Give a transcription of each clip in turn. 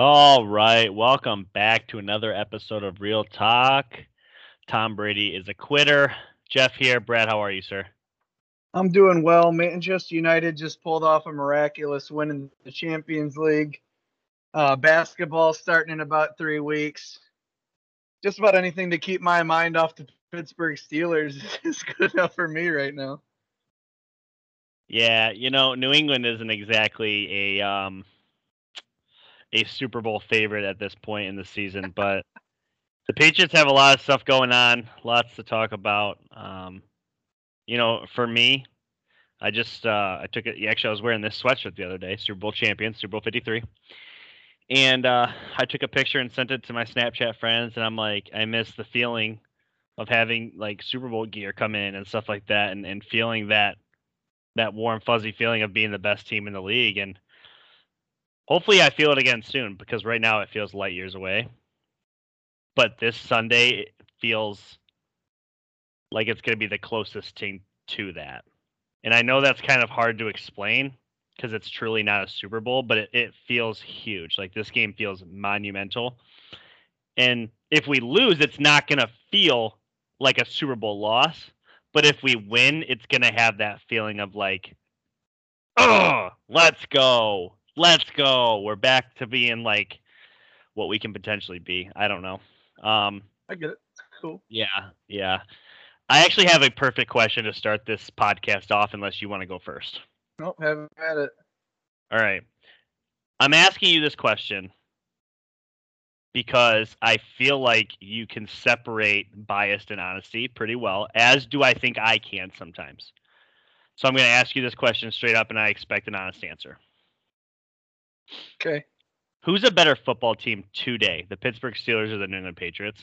All right, welcome back to another episode of Real Talk. Tom Brady is a quitter. Jeff here. Brad, how are you, sir? I'm doing well. Manchester United just pulled off a miraculous win in the Champions League. Uh, basketball starting in about three weeks. Just about anything to keep my mind off the Pittsburgh Steelers is good enough for me right now. Yeah, you know, New England isn't exactly a um, a Super Bowl favorite at this point in the season, but the Patriots have a lot of stuff going on, lots to talk about. Um, you know, for me, I just uh, I took it. Actually, I was wearing this sweatshirt the other day, Super Bowl champion, Super Bowl Fifty Three, and uh, I took a picture and sent it to my Snapchat friends, and I'm like, I miss the feeling of having like Super Bowl gear come in and stuff like that, and and feeling that that warm fuzzy feeling of being the best team in the league, and hopefully I feel it again soon because right now it feels light years away. But this Sunday it feels like it's going to be the closest thing to that. And I know that's kind of hard to explain because it's truly not a Super Bowl, but it, it feels huge. Like this game feels monumental. And if we lose, it's not going to feel like a Super Bowl loss. But if we win, it's going to have that feeling of like, oh, let's go. Let's go. We're back to being like what we can potentially be. I don't know. Um, I get it. Cool. Yeah, yeah. I actually have a perfect question to start this podcast off, unless you want to go first. Nope, haven't had it. All right. I'm asking you this question because I feel like you can separate biased and honesty pretty well, as do I think I can sometimes. So I'm going to ask you this question straight up, and I expect an honest answer. Okay. Who's a better football team today, the Pittsburgh Steelers or the New England Patriots?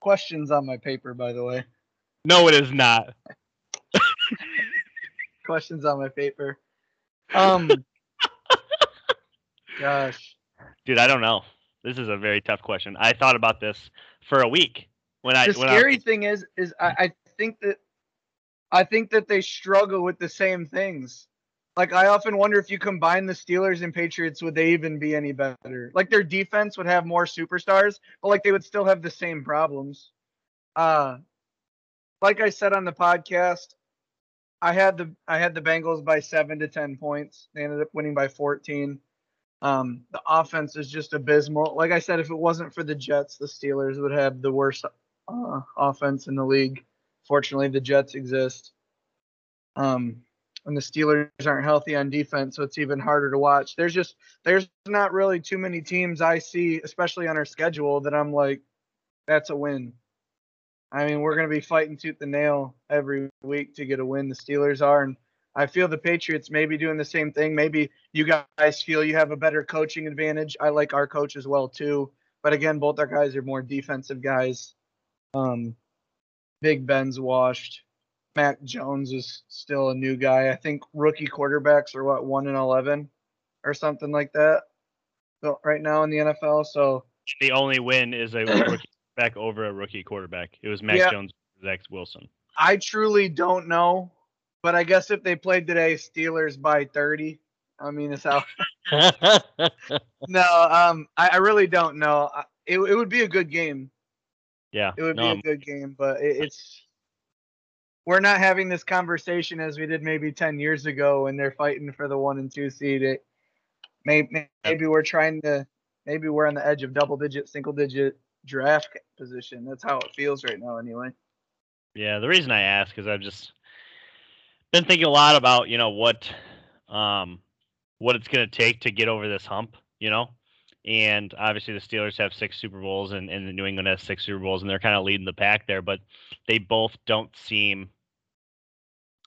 Questions on my paper, by the way. No, it is not. Questions on my paper. Um. gosh. Dude, I don't know. This is a very tough question. I thought about this for a week when I. The when scary I, thing is, is I, I think that, I think that they struggle with the same things. Like I often wonder if you combine the Steelers and Patriots, would they even be any better? Like their defense would have more superstars, but like they would still have the same problems. Uh like I said on the podcast, I had the I had the Bengals by seven to ten points. They ended up winning by 14. Um, the offense is just abysmal. Like I said, if it wasn't for the Jets, the Steelers would have the worst uh, offense in the league. Fortunately, the Jets exist. Um, and the Steelers aren't healthy on defense, so it's even harder to watch. There's just there's not really too many teams I see, especially on our schedule, that I'm like, that's a win. I mean, we're gonna be fighting tooth and nail every week to get a win. The Steelers are, and I feel the Patriots may be doing the same thing. Maybe you guys feel you have a better coaching advantage. I like our coach as well too, but again, both our guys are more defensive guys. Um, Big Ben's washed. Mac Jones is still a new guy. I think rookie quarterbacks are what one in eleven or something like that. So right now in the NFL, so the only win is a rookie back over a rookie quarterback. It was Mac Yeah. Jones, Zach Wilson. I truly don't know. But I guess if they played today, Steelers by thirty. I mean, it's how. No, um, I, I really don't know. It it would be a good game. yeah, It would no, be a good game, but it, it's we're not having this conversation as we did maybe ten years ago when they're fighting for the one and two seed. It, maybe maybe we're trying to maybe we're on the edge of double digit, single digit draft position. That's how it feels right now, anyway. Yeah, the reason I ask is I've just been thinking a lot about you know what um what it's going to take to get over this hump, you know. And obviously the Steelers have six Super Bowls and, and the New England has six Super Bowls and they're kind of leading the pack there, but they both don't seem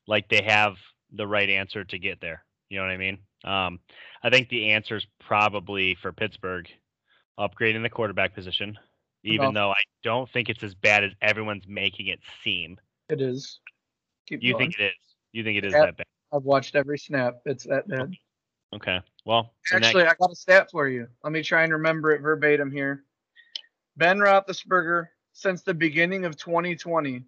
like they have the right answer to get there. You know what I mean? Um, I think the answer is probably for Pittsburgh upgrading the quarterback position, even though I don't think it's as bad as everyone's making it seem. It is. Keep You going. think it is? You think it is Yep. that bad? I've watched every snap. It's that bad. Okay. Well, in that- Actually, I got a stat for you. Let me try and remember it verbatim here. Ben Roethlisberger, since the beginning of 2020,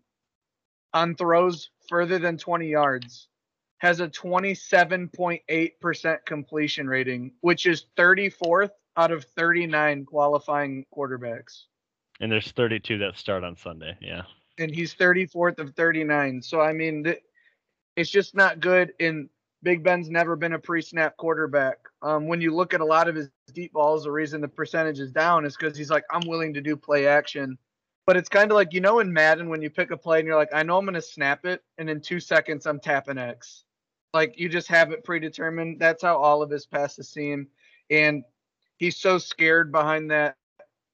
on throws further than 20 yards, has a 27.8% completion rating, which is 34th out of 39 qualifying quarterbacks. And there's 32 that start on Sunday. Yeah. And he's 34th of 39. So I mean, th- it's just not good. And Big Ben's never been a pre-snap quarterback. Um, when you look at a lot of his deep balls, the reason the percentage is down is because he's like, I'm willing to do play action. But it's kind of like you know in Madden when you pick a play and you're like, I know I'm gonna snap it, and in two seconds I'm tapping X. Like you just have it predetermined. That's how all of his passes seem, and he's so scared behind that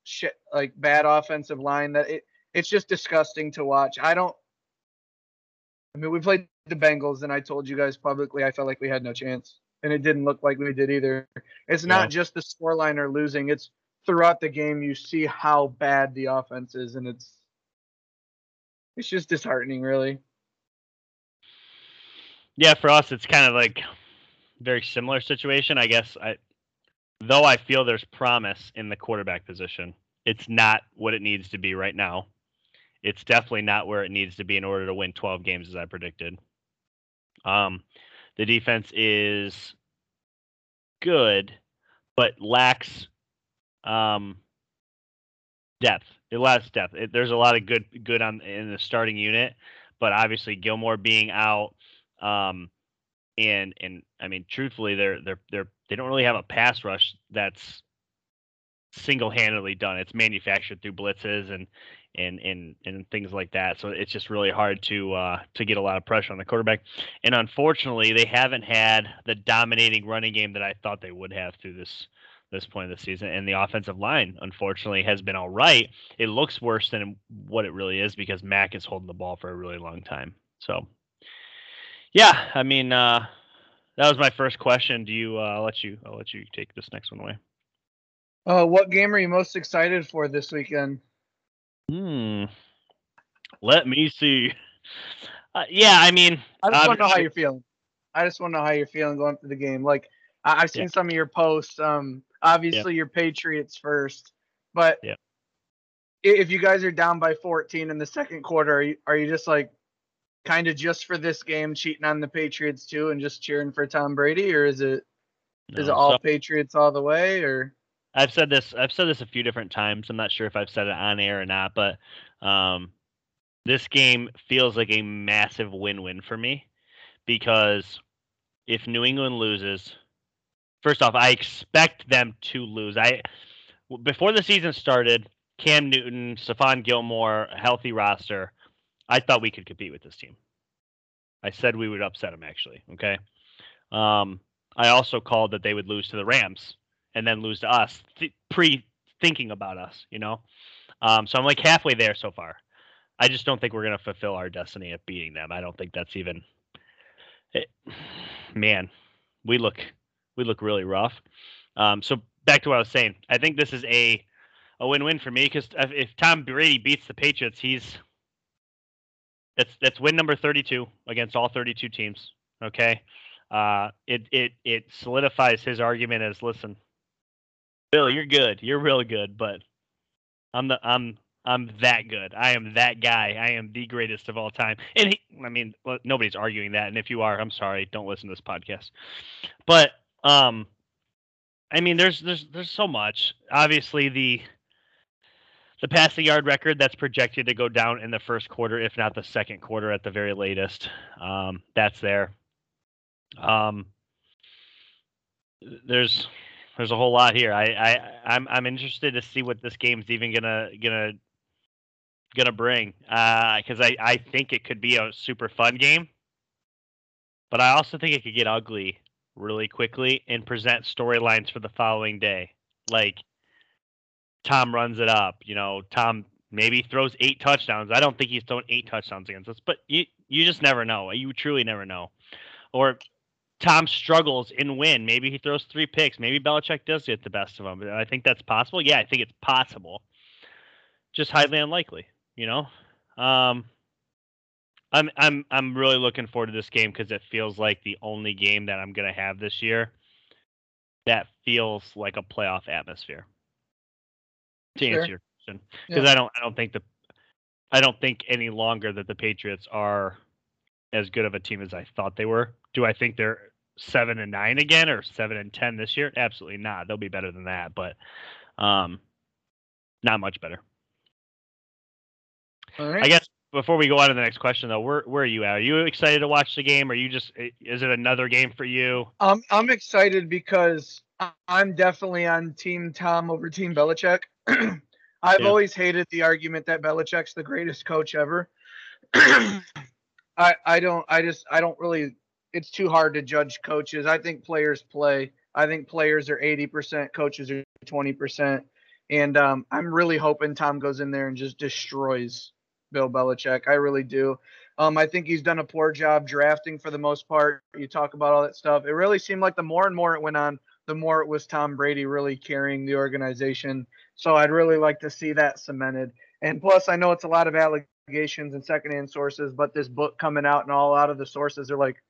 shit like bad offensive line that it it's just disgusting to watch. I don't. I mean, we played the Bengals, and I told you guys publicly I felt like we had no chance, and it didn't look like we did either. It's not just the scoreline or losing; it's throughout the game you see how bad the offense is, and it's it's just disheartening, really. Yeah, for us, it's kind of like very similar situation, I guess. I though I feel there's promise in the quarterback position, it's not what it needs to be right now. It's definitely not where it needs to be in order to win 12 games, as I predicted. Um, the defense is good, but lacks um, depth. It lacks depth. It, there's a lot of good good on in the starting unit, but obviously Gilmore being out, um, and and I mean truthfully, they're they're they're they don't really have a pass rush that's single-handedly done. It's manufactured through blitzes and and and and things like that. So it's just really hard to uh, to get a lot of pressure on the quarterback. And unfortunately, they haven't had the dominating running game that I thought they would have through this this point of the season. And the offensive line, unfortunately, has been all right. It looks worse than what it really is because Mac is holding the ball for a really long time. So, yeah, I mean, uh, that was my first question. Do you? Uh, I'll let you. I'll let you take this next one away. Uh, what game are you most excited for this weekend? Hmm. Let me see. Uh, yeah, I mean, I just want to know how you're feeling. I just want to know how you're feeling going through the game. Like I- have seen yeah. some of your posts. Um, obviously yeah. your Patriots first, but yeah. if you guys are down by 14 in the second quarter, are you, are you just like kind of just for this game cheating on the Patriots too and just cheering for Tom Brady, or is it no, is it all so, Patriots all the way, or? I've said this. I've said this a few different times. I'm not sure if I've said it on air or not, but um, this game feels like a massive win-win for me because if New England loses, first off, I expect them to lose. I before the season started, Cam Newton, Stephon Gilmore, healthy roster. I thought we could compete with this team. I said we would upset them. Actually, okay. Um, I also called that they would lose to the Rams and then lose to us, th- pre thinking about us, you know. Um, so I'm like halfway there so far. I just don't think we're gonna fulfill our destiny of beating them. I don't think that's even. It, man, we look we look really rough. Um, so back to what I was saying. I think this is a a win-win for me because if, if Tom Brady beats the Patriots, he's that's that's win number 32 against all 32 teams. Okay, uh, it it it solidifies his argument as listen, Bill, you're good. You're real good, but I'm the I'm I'm that good. I am that guy. I am the greatest of all time. And he, I mean, nobody's arguing that. And if you are, I'm sorry. Don't listen to this podcast. But um, I mean, there's there's there's so much. Obviously, the the passing yard record that's projected to go down in the first quarter, if not the second quarter at the very latest. Um, that's there. Um, there's there's a whole lot here. I, I I'm I'm interested to see what this game's even gonna gonna gonna bring. because uh, I I think it could be a super fun game, but I also think it could get ugly really quickly and present storylines for the following day. Like Tom runs it up, you know, Tom maybe throws eight touchdowns. I don't think he's thrown eight touchdowns against us, but you you just never know. You truly never know. Or Tom struggles in win. Maybe he throws three picks. Maybe Belichick does get the best of him. I think that's possible. Yeah, I think it's possible. Just highly unlikely, you know. Um, I'm I'm I'm really looking forward to this game because it feels like the only game that I'm gonna have this year that feels like a playoff atmosphere. To sure. answer your question, because yeah. I don't I don't think the I don't think any longer that the Patriots are as good of a team as I thought they were. Do I think they're seven and nine again or seven and ten this year? Absolutely not. They'll be better than that, but um, not much better. All right. I guess before we go on to the next question, though, where where are you at? Are you excited to watch the game? Are you just is it another game for you? I'm I'm excited because I'm definitely on Team Tom over Team Belichick. I've Yeah. always hated the argument that Belichick's the greatest coach ever. I I don't I just I don't really it's too hard to judge coaches. I think players play. I think players are 80%, coaches are 20%. And um, I'm really hoping Tom goes in there and just destroys Bill Belichick. I really do. Um, I think he's done a poor job drafting for the most part. You talk about all that stuff. It really seemed like the more and more it went on, the more it was Tom Brady really carrying the organization. So I'd really like to see that cemented. And plus, I know it's a lot of allegations and secondhand sources, but this book coming out and all out of the sources are like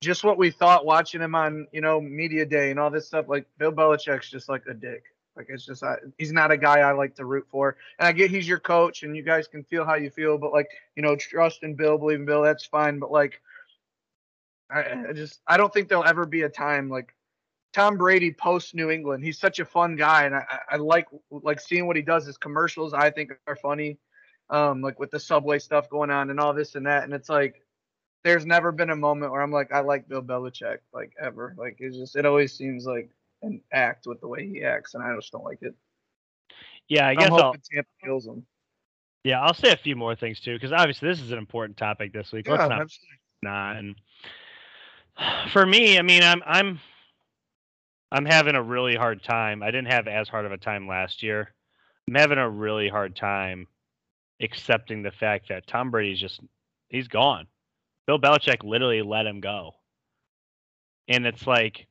just what we thought watching him on, you know, media day and all this stuff. Like Bill Belichick's just like a dick. Like it's just I, he's not a guy I like to root for. And I get he's your coach, and you guys can feel how you feel, but like you know, trust in Bill, believe in Bill, that's fine. But like, I, I just I don't think there'll ever be a time like Tom Brady post New England. He's such a fun guy, and I, I I like like seeing what he does. His commercials I think are funny, um, like with the subway stuff going on and all this and that. And it's like there's never been a moment where I'm like I like Bill Belichick like ever. Like it's just it always seems like an act with the way he acts, and I just don't like it. Yeah, I I'm guess I'll, Tampa kills him. yeah, I'll say a few more things too, because obviously this is an important topic this week. Let's not absolutely. not. And for me, I mean, I'm I'm I'm having a really hard time. I didn't have as hard of a time last year. I'm having a really hard time accepting the fact that Tom Brady's just he's gone. Bill Belichick literally let him go. And it's like,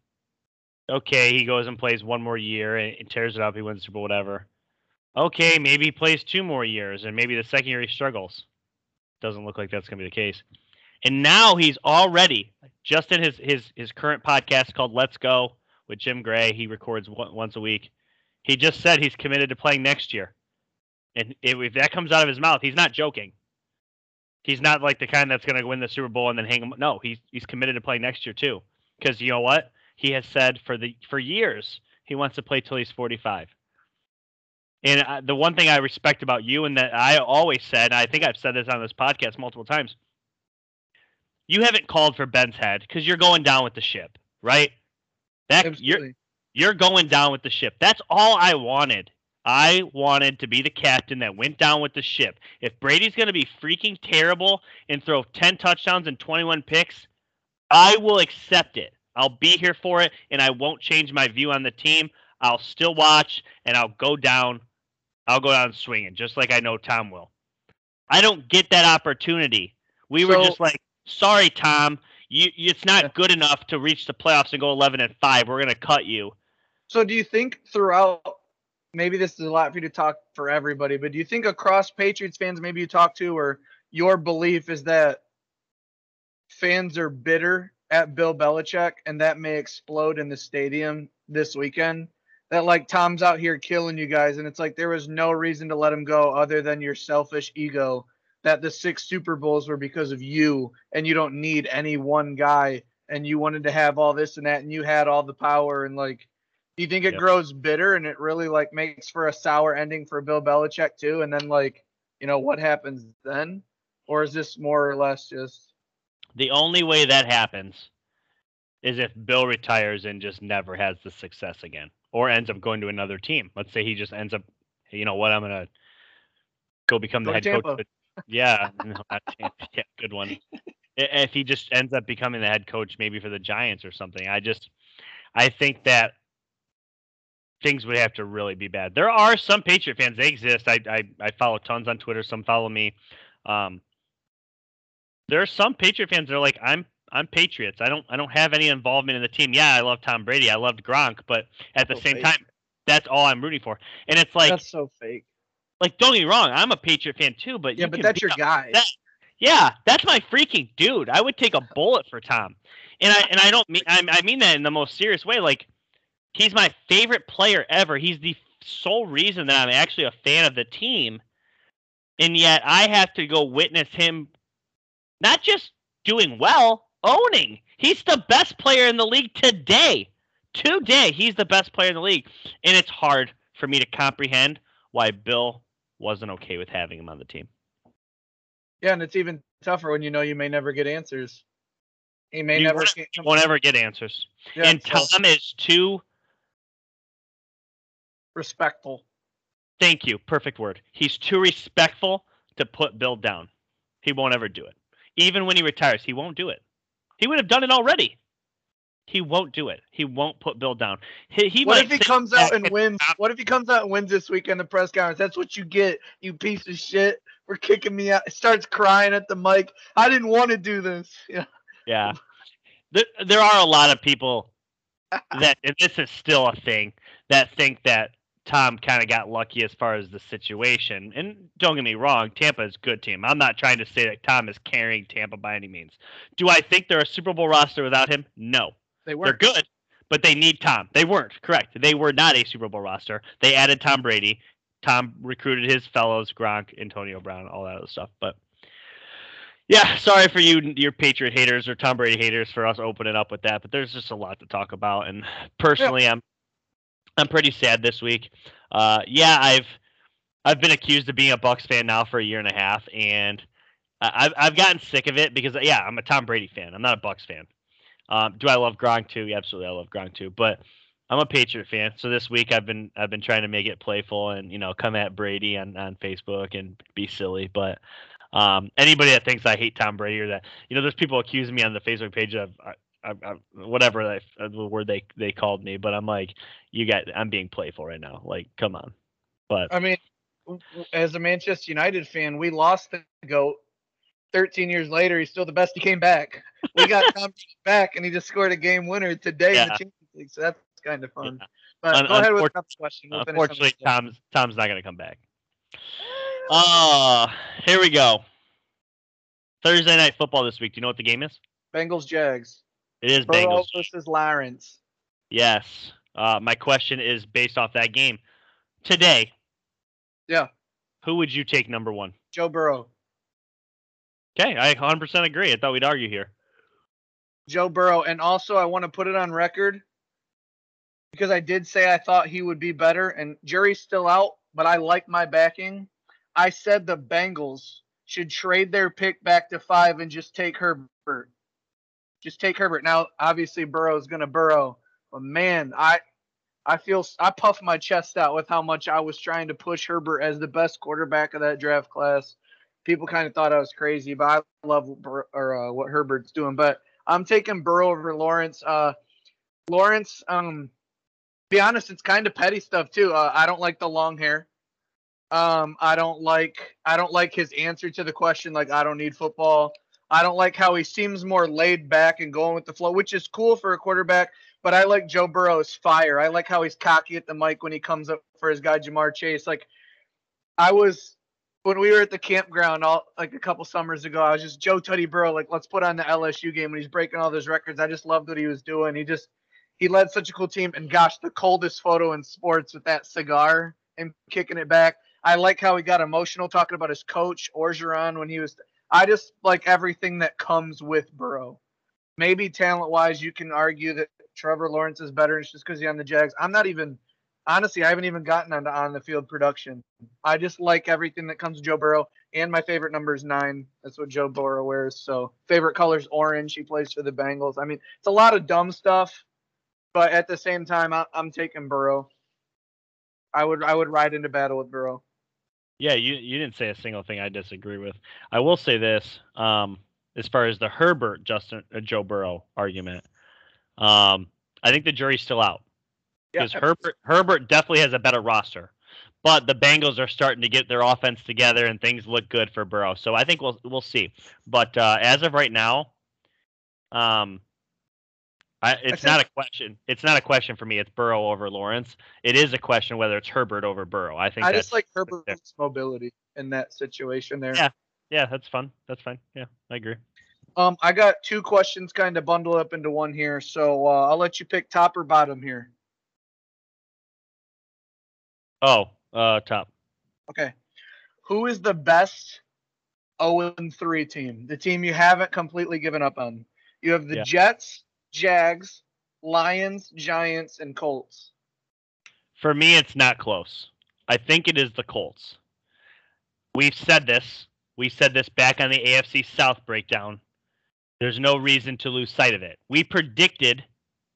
okay, he goes and plays one more year and, tears it up, he wins Super Bowl, whatever. Okay, maybe he plays two more years, and maybe the second year he struggles. Doesn't look like that's gonna be the case. And now he's already just in his his his current podcast called Let's Go with Jim Gray. He records once a week. He just said he's committed to playing next year, and if that comes out of his mouth, he's not joking. He's not like the kind that's going to win the Super Bowl and then hang him. No, he's he's committed to playing next year too, because you know what? He has said for the for years he wants to play till he's 45. And uh, the one thing I respect about you, and that I always said, and I think I've said this on this podcast multiple times, you haven't called for Ben's head because you're going down with the ship, right? That you're you're going down with the ship. That's all I wanted. I wanted to be the captain that went down with the ship. If Brady's going to be freaking terrible and throw 10 touchdowns and 21 picks, I will accept it. I'll be here for it and I won't change my view on the team. I'll still watch and I'll go down I'll go down swinging just like I know Tom will. I don't get that opportunity. We were just like, "Sorry, Tom, you, it's not good enough to reach the playoffs and go 11 and 5. We're going to cut you." So do you think throughout maybe this is a lot for you to talk for everybody, but do you think across Patriots fans maybe you talk to or your belief is that fans are bitter at Bill Belichick and that may explode in the stadium this weekend? That like Tom's out here killing you guys and it's like there was no reason to let him go other than your selfish ego that the six Super Bowls were because of you and you don't need any one guy and you wanted to have all this and that and you had all the power and like do you think it Yep. grows bitter and it really like makes for a sour ending for Bill Belichick too? And then like, you know, what happens then? Or is this more or less just The only way that happens is if Bill retires and just never has the success again, or ends up going to another team. Let's say he just ends up, you know what, I'm gonna go become the Go head to coach. Tampa. Yeah, no, yeah, good one. If he just ends up becoming the head coach, maybe for the Giants or something, I just, I think that things would have to really be bad. There are some Patriot fans; they exist. I I, I follow tons on Twitter. Some follow me. Um, there are some Patriot fans that are like, I'm I'm Patriots. I don't I don't have any involvement in the team. Yeah, I love Tom Brady. I loved Gronk, but at the So same fake. time, that's all I'm rooting for. And it's like that's so fake. like don't get me wrong, I'm a Patriot fan too, but Yeah, you but that's your guy. that- yeah, that's my freaking dude. I would take a bullet for Tom. And I and I don't mean I, I mean that in the most serious way. Like he's my favorite player ever. He's the sole reason that I'm actually a fan of the team. And yet I have to go witness him Not just doing well, owning. He's the best player in the league today. Today, he's the best player in the league. And it's hard for me to comprehend why Bill wasn't okay with having him on the team. Yeah, and it's even tougher when you know you may never get answers. He may You never won't, get, won't ever get answers. yeah, and so Tom is too, respectful. thank you, perfect word. He's too respectful to put Bill down. He won't ever do it. Even when he retires, he won't do it. He would have done it already. He won't do it. He won't put Bill down. He, he what if he comes out and wins? What if he comes out and wins this week in the press conference? That's what you get, you piece of shit, for kicking me out. Starts crying at the mic. I didn't want to do this. Yeah. Yeah. There, there are a lot of people that, and this is still a thing, that think that Tom kind of got lucky as far as the situation. And don't get me wrong, Tampa is a good team. I'm not trying to say that Tom is carrying Tampa by any means. Do I think they're a Super Bowl roster without him? No. They were. They're good, but they need Tom. They weren't, correct. They were not a Super Bowl roster. They added Tom Brady. Tom recruited his fellows, Gronk, Antonio Brown, all that other stuff. But yeah, sorry for you, your Patriot haters or Tom Brady haters, for us opening up with that. But there's just a lot to talk about, and personally, I'm I'm pretty sad this week. Uh, yeah, I've I've been accused of being a Bucks fan now for a year and a half, and I've I've gotten sick of it because yeah, I'm a Tom Brady fan. I'm not a Bucks fan. Um, do I love Gronk too? Yeah, absolutely, I love Gronk too. But I'm a Patriot fan, so this week I've been I've been trying to make it playful and you know come at Brady on, on Facebook and be silly. But um, anybody that thinks I hate Tom Brady or that you know, there's people accusing me on the Facebook page of I, I, whatever uh, the word they they called me, but I'm like, you got I'm being playful right now. Like, come on. But I mean, as a Manchester United fan, we lost the goat. 13 years later, he's still the best. He came back. We got Tom back, and he just scored a game winner today in the Champions League. So that's kind of fun. Yeah. But Un- go ahead with the question. We'll unfortunately. Tom's Tom's not gonna come back. Uh here we go. Thursday night football this week. Do you know what the game is? Bengals Jags. It is Burrow Bengals. versus Lawrence. Yes. Uh, my question is based off that game. Today, Yeah, who would you take number one? Joe Burrow. Okay, I 100% agree. I thought we'd argue here. Joe Burrow. And also, I want to put it on record because I did say I thought he would be better, and jury's still out, but I like my backing. I said the Bengals should trade their pick back to five and just take Herbert. Just take Herbert. Now, obviously, Burrow's going to burrow, but man, I. I feel I puffed my chest out with how much I was trying to push Herbert as the best quarterback of that draft class. People kind of thought I was crazy, but I love Bur- or uh, what Herbert's doing. But I'm taking Burrow over Lawrence. Uh, Lawrence, um, be honest, it's kind of petty stuff too. Uh, I don't like the long hair. Um, I don't like I don't like his answer to the question like I don't need football. I don't like how he seems more laid back and going with the flow, which is cool for a quarterback. But I like Joe Burrow's fire. I like how he's cocky at the mic when he comes up for his guy Ja'Marr Chase. Like I was when we were at the campground all like a couple summers ago, I was just Joe Tutty Burrow, like let's put on the LSU game when he's breaking all those records. I just loved what he was doing. He just he led such a cool team. And gosh, the coldest photo in sports with that cigar and kicking it back. I like how he got emotional talking about his coach Orgeron when he was. I just like everything that comes with Burrow. Maybe talent wise, you can argue that Trevor Lawrence is better. Just because he's on the Jags. I'm not even honestly. I haven't even gotten on on the field production. I just like everything that comes with Joe Burrow. And my favorite number is nine. That's what Joe Burrow wears. So favorite color is orange. He plays for the Bengals. I mean, it's a lot of dumb stuff, but at the same time, I, I'm taking Burrow. I would I would ride into battle with Burrow. Yeah, you you didn't say a single thing I disagree with. I will say this, um, as far as the Herbert Justin uh, Joe Burrow argument, um, I think the jury's still out because Herbert Herbert definitely has a better roster, but the Bengals are starting to get their offense together and things look good for Burrow. So I think we'll we'll see. But uh, as of right now, um, I, it's not a question. It's not a question for me. It's Burrow over Lawrence. It is a question whether it's Herbert over Burrow. I think I just like Herbert's mobility in that situation there. Yeah. yeah, that's fun. That's fine. Yeah, I agree. Um, I got two questions kind of bundled up into one here, so uh, I'll let you pick top or bottom here. Oh, uh, top. Okay. Who is the best 0 3 team, the team you haven't completely given up on. You have the Yeah. Jets, Jags, Lions, Giants, and Colts. For me, it's not close. I think it is the Colts. We've said this. We said this back on the AFC South breakdown. There's no reason to lose sight of it. We predicted,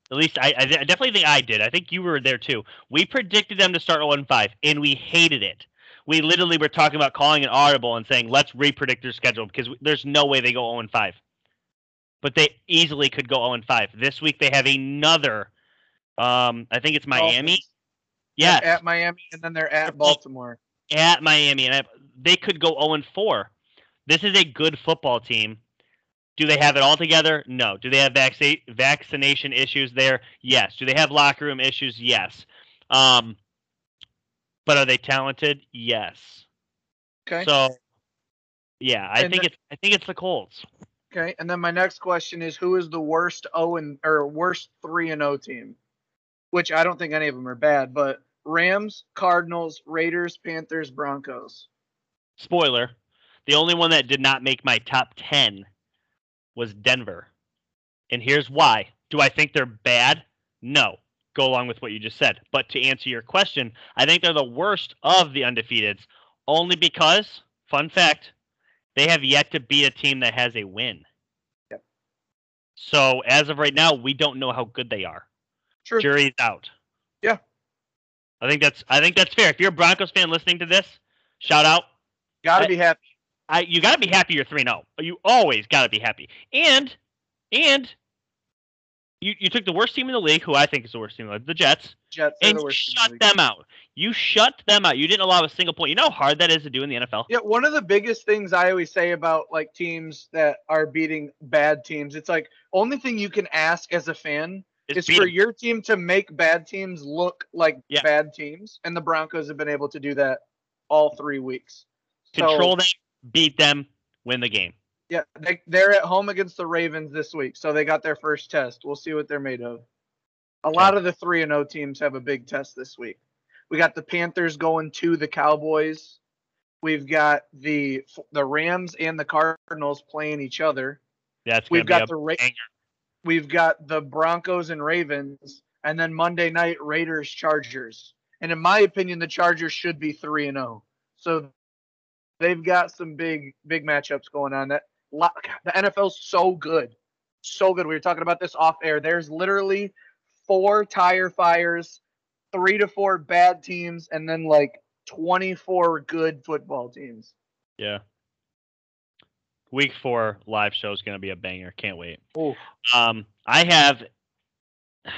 at least I, I definitely think I did. I think you were there too. We predicted them to start 0 5, and we hated it. We literally were talking about calling an audible and saying, let's repredict their schedule because there's no way they go 0 5. But they easily could go 0 5. This week they have another, um, I think it's Miami. Dolphins. Yes At Miami, and then they're at Baltimore. at Miami, and they could go 0 4. This is a good football team. Do they have it all together? No. Do they have vaccine vaccination issues there? Yes. Do they have locker room issues? Yes. Um, but are they talented? Yes. Okay. So, yeah, I And think the- it's I think it's the Colts. Okay, and then my next question is who is the worst O and or worst three and O team? Which I don't think any of them are bad, but Rams, Cardinals, Raiders, Panthers, Broncos. Spoiler: the only one that did not make my top ten was Denver, and here's why. Do I think they're bad? No. Go along with what you just said. But to answer your question, I think they're the worst of the undefeateds, only because, fun fact, they have yet to beat a team that has a win. Yep. So as of right now, we don't know how good they are. True. Jury's out. Yeah. I think that's I think that's fair. If you're a Broncos fan listening to this, shout out. Gotta I- be happy. I you got to be happy you're 3-0. You always got to be happy. And and you you took the worst team in the league, who I think is the worst team in the league, the Jets, Jets and the you worst. the shut them out. You shut them out. You didn't allow a single point. You know how hard that is to do in the NFL? Yeah, one of the biggest things I always say about like teams that are beating bad teams, it's like only thing you can ask as a fan is for your team to make bad teams look like Yeah. bad teams, and the Broncos have been able to do that all three weeks. So, control them, beat them, win the game. Yeah, they they're at home against the Ravens this week, so they got their first test. We'll see what they're made of. A lot of the three and O teams have a big test this week. We got the Panthers going to the Cowboys. We've got the the Rams and the Cardinals playing each other. That's We've got the Ra- we've got the Broncos and Ravens, and then Monday night Raiders Chargers. And in my opinion, the Chargers should be three and zero. So they've got some big big matchups going on. That the NFL's so good, so good. We were talking about this off air. There's literally four tire fires, three to four bad teams, and then like 24 good football teams. Yeah. Week four live show is gonna be a banger. Can't wait. Um, I have.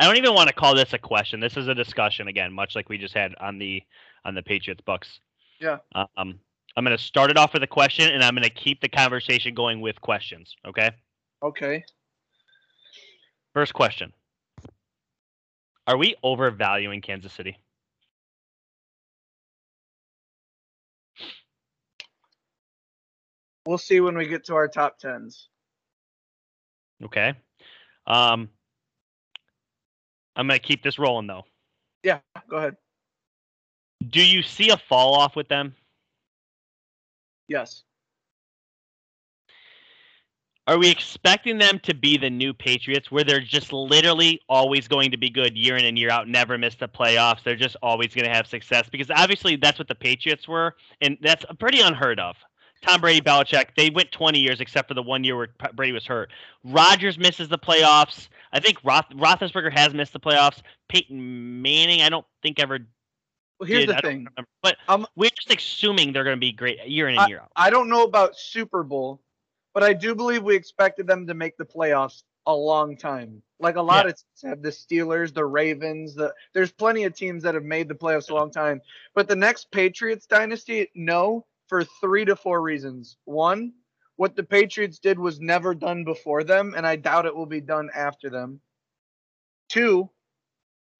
I don't even want to call this a question. This is a discussion again, much like we just had on the on the Patriots Bucks. Yeah. Um, I'm going to start it off with a question, and I'm going to keep the conversation going with questions. Okay. okay. First question: Are we overvaluing Kansas City? We'll see when we get to our top tens. Okay. Um, I'm going to keep this rolling though. Yeah, go ahead. Do you see a fall off with them? Yes. Are we expecting them to be the new Patriots where they're just literally always going to be good year in and year out, never miss the playoffs? They're just always going to have success because obviously that's what the Patriots were, and that's pretty unheard of. Tom Brady, Belichick, they went 20 years except for the one year where Brady was hurt. Rodgers misses the playoffs. I think Roth- Roethlisberger has missed the playoffs. Peyton Manning, I don't think ever Well, here's did. the I thing. remember. But Um, we're just assuming they're going to be great year in and year out. I don't know about Super Bowl, but I do believe we expected them to make the playoffs a long time. Like a lot Yeah. of teams have the Steelers, the Ravens, the there's plenty of teams that have made the playoffs a long time. But the next Patriots dynasty, no, for three to four reasons. One, what the Patriots did was never done before them, and I doubt it will be done after them. Two,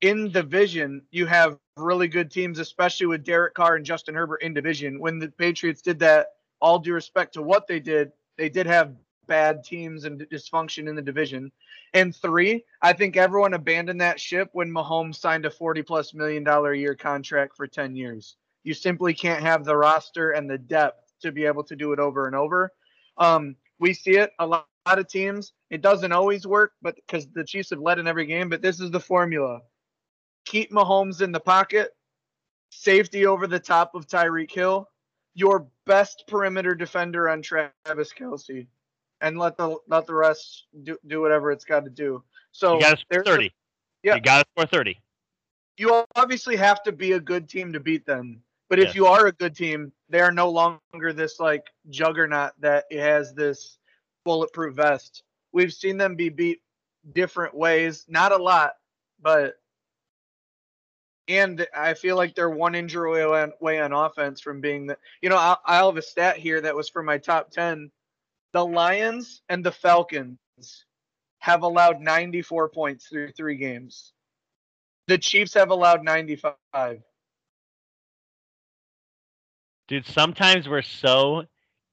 in division, you have really good teams, especially with Derek Carr and Justin Herbert in division. When the Patriots did that, all due respect to what they did, they did have bad teams and dysfunction in the division. And three, I think everyone abandoned that ship when Mahomes signed a 40 plus million dollar a year contract for 10 years. You simply can't have the roster and the depth to be able to do it over and over. Um, we see it a lot, lot of teams. It doesn't always work, but because the Chiefs have led in every game, but this is the formula: keep Mahomes in the pocket, safety over the top of Tyreek Hill, your best perimeter defender on Travis Kelce, and let the let the rest do, do whatever it's got to do. So You got to score thirty. yeah. You got to score thirty. you obviously have to be a good team to beat them. But if you are a good team, they are no longer this like juggernaut that has this bulletproof vest. We've seen them be beat different ways, not a lot, but and I feel like they're one injury away on, offense from being the. You know, I, I have a stat here that was for my top ten. The Lions and the Falcons have allowed 94 points through three games. The Chiefs have allowed 95. Dude, sometimes we're so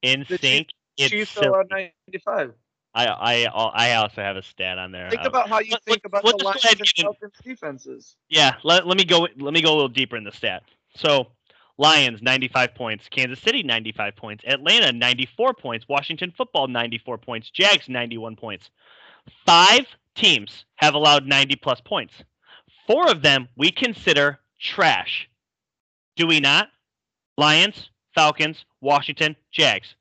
in The sync. It's Chiefs allowed 95. I I I also have a stat on there. Think Uh, about how you let- think let- about let's the Lions and- Falcons defenses. Yeah, let, let me go let me go a little deeper in the stat. So Lions 95 points, Kansas City 95 points, Atlanta 94 points, Washington Football 94 points, Jags 91 points. Five teams have allowed 90 plus points. Four of them we consider trash. Do we not? Lions, Falcons, Washington, Jags.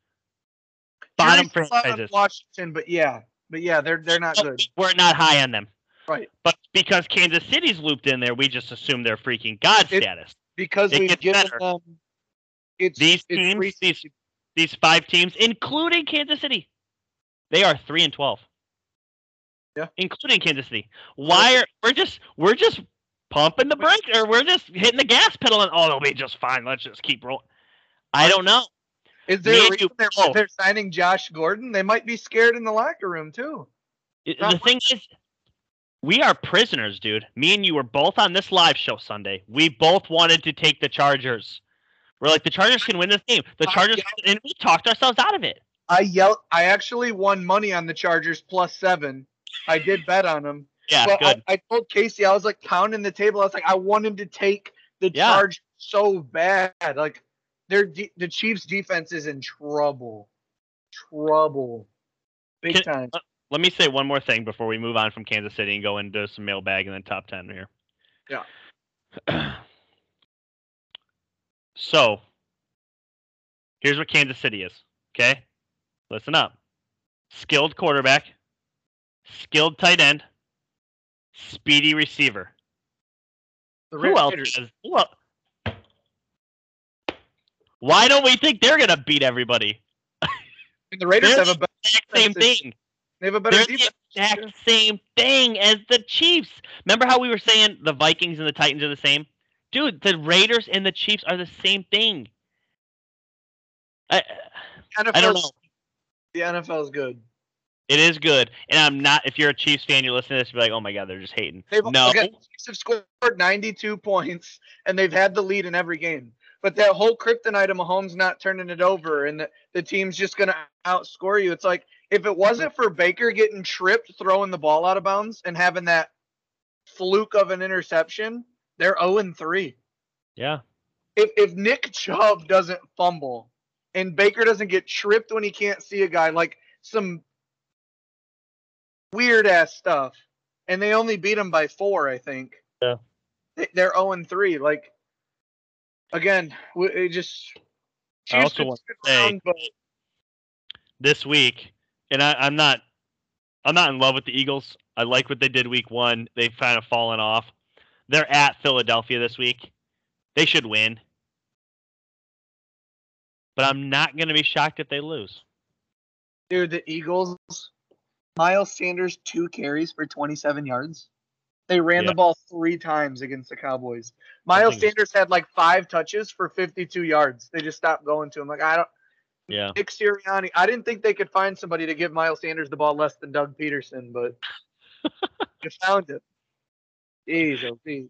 Bottom Jury's still out on franchises. Washington, but yeah, but yeah, they're they're not good. We're not high on them. Right. But because Kansas City's looped in there, we just assume they're freaking god It- status. because It we've gets given better. them. It's These it's teams, free- these these five teams, including Kansas City, they are three and twelve. Yeah. Including Kansas City. Why are we're just we're just pumping the brake or we're just hitting the gas pedal and oh they'll be just fine. Let's just keep rolling. I don't know. Is there a reason they're, they're signing Josh Gordon? They might be scared in the locker room too. It- the thing is, we are prisoners, dude. Me and you were both on this live show Sunday. We both wanted to take the Chargers. We're like, the Chargers can win this game. The Chargers, and we talked ourselves out of it. I yelled. I actually won money on the Chargers plus seven. I did bet on them. Yeah, but good. I, I told Casey, I was like pounding the table. I was like, I wanted to take the Yeah. charge so bad. Like, their de- the Chiefs' defense is in trouble, trouble, big Can- time. Uh, let me say one more thing before we move on from Kansas City and go into some mailbag and then top 10 here. Yeah. so, here's what Kansas City is. Okay? Listen up. Skilled quarterback, skilled tight end, speedy receiver. The Who else has? Who el- Why don't we think they're gonna beat everybody? The Raiders have a better, Exact same thing. they have a better They're defense. the exact same thing as the Chiefs. Remember how we were saying the Vikings and the Titans are the same? Dude, the Raiders and the Chiefs are the same thing. I, I don't know. The NFL is good. It is good, and I'm not. If you're a Chiefs fan, you're listening to this, you're like, "Oh my god, they're just hating." They've no, the Chiefs have scored 92 points and they've had the lead in every game. But that whole kryptonite of Mahomes not turning it over and the, the team's just going to outscore you. It's like if it wasn't for Baker getting tripped throwing the ball out of bounds and having that fluke of an interception, they're 0 and 3. yeah, If if Nick Chubb doesn't fumble and Baker doesn't get tripped when he can't see a guy like some weird ass stuff and they only beat him by 4, I think. Yeah. They- They're 0 and 3 like again, w- it just I also want to say- around, but this week, and I, I'm not, I'm not in love with the Eagles. I like what they did week one. They've kind of fallen off. They're at Philadelphia this week. They should win, but I'm not going to be shocked if they lose. dude, the Eagles Miles Sanders two carries for 27 yards. They ran Yeah. the ball three times against the Cowboys. Miles Sanders had like five touches for 52 yards. They just stopped going to him. Like I don't. Yeah. Nick Sirianni. I didn't think they could find somebody to give Miles Sanders the ball less than Doug Pederson, but you found it. Jeez, oh jeez.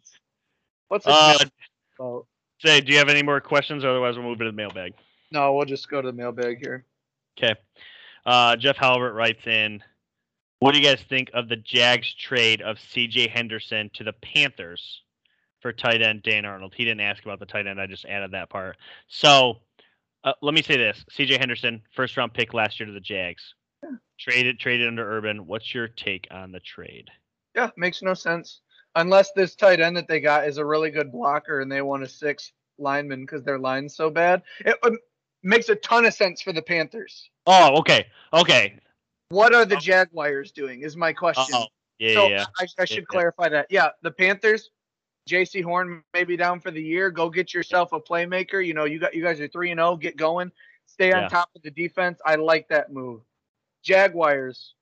What's Uh, about? Say, do you have any more questions? Otherwise, we'll move to the mailbag. No, we'll just go to the mailbag here. Okay. Uh, Jeff Halbert writes in, "What do you guys think of the Jags trade of C.J. Henderson to the Panthers for tight end Dan Arnold?" He didn't ask about the tight end. I just added that part. So, Uh, let me say this: C.J. Henderson, first round pick last year to the Jags, Yeah. traded traded under Urban. What's your take on the trade? Yeah, makes no sense unless this tight end that they got is a really good blocker and they want a six lineman because their line's so bad. It um, makes a ton of sense for the Panthers. Oh, okay, okay. What are the Oh. Jaguars doing? Is my question. Uh-oh. Yeah, so yeah. I, I should Yeah. clarify that. Yeah, the Panthers, Jaycee Horn may be down for the year. Go get yourself a playmaker. You know, you got you guys are three and zero. Get going. Stay on top of the defense. I like that move. Jaguars.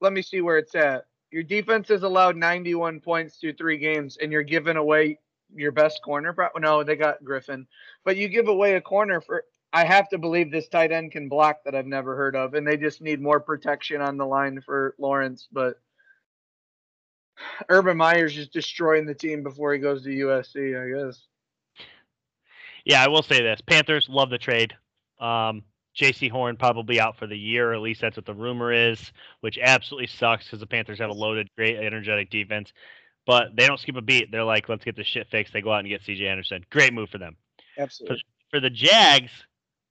Let me see where it's at. Your defense has allowed 91 points through three games, and you're giving away your best corner. No, they got Griffin, but you give away a corner for. I have to believe this tight end can block that I've never heard of, and they just need more protection on the line for Lawrence. But Urban Meyer's just destroying the team before he goes to USC, I guess. Yeah, I will say this: Panthers love the trade. Um, Jaycee Horn probably out for the year, at least that's what the rumor is, which absolutely sucks because the Panthers have a loaded, great, energetic defense. But they don't skip a beat. They're like, let's get this shit fixed. They go out and get C.J. Henderson. Great move for them. Absolutely. For the Jags,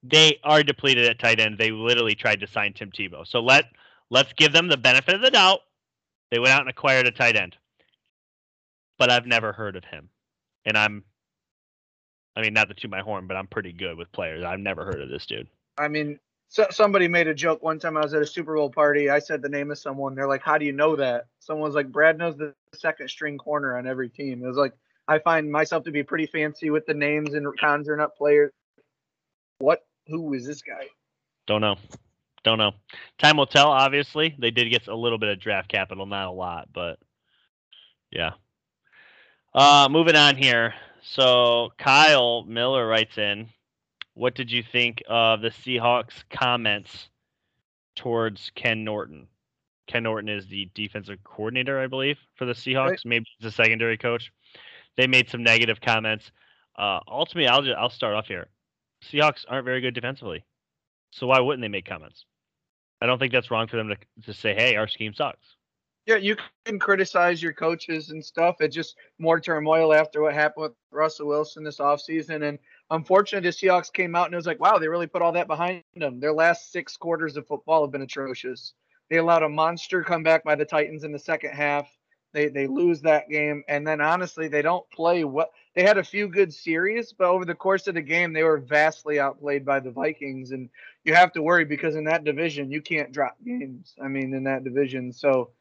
they are depleted at tight end. They literally tried to sign Tim Tebow. So let let's give them the benefit of the doubt. They went out and acquired a tight end, but I've never heard of him, and I'm. I mean, not to toot my horn, but I'm pretty good with players. I've never heard of this dude. I mean, so, somebody made a joke one time. I was at a Super Bowl party. I said the name of someone. They're like, "How do you know that?" Someone was like, "Brad knows the second string corner on every team." It was like, I find myself to be pretty fancy with the names and conjuring up players. What? Who is this guy? Don't know. Don't know. Time will tell. Obviously, they did get a little bit of draft capital, not a lot, but yeah. Uh, moving on here. So Kyle Miller writes in, "What did you think of the Seahawks' comments towards Ken Norton?" Ken Norton is the defensive coordinator, I believe, for the Seahawks. Maybe he's a secondary coach. They made some negative comments. Uh, ultimately, I'll just, I'll start off here. Seahawks aren't very good defensively. So why wouldn't they make comments? I don't think that's wrong for them to to say, "Hey, our scheme sucks." Yeah, you can criticize your coaches and stuff. It's just more turmoil after what happened with Russell Wilson this offseason. And unfortunately, the Seahawks came out and it was like, wow, they really put all that behind them. Their last six quarters of football have been atrocious. They allowed a monster comeback by the Titans in the second half. They they lose that game, and then honestly, they don't play what they had a few good series, but over the course of the game, they were vastly outplayed by the Vikings, and you have to worry because in that division, you can't drop games. I mean, in that division, so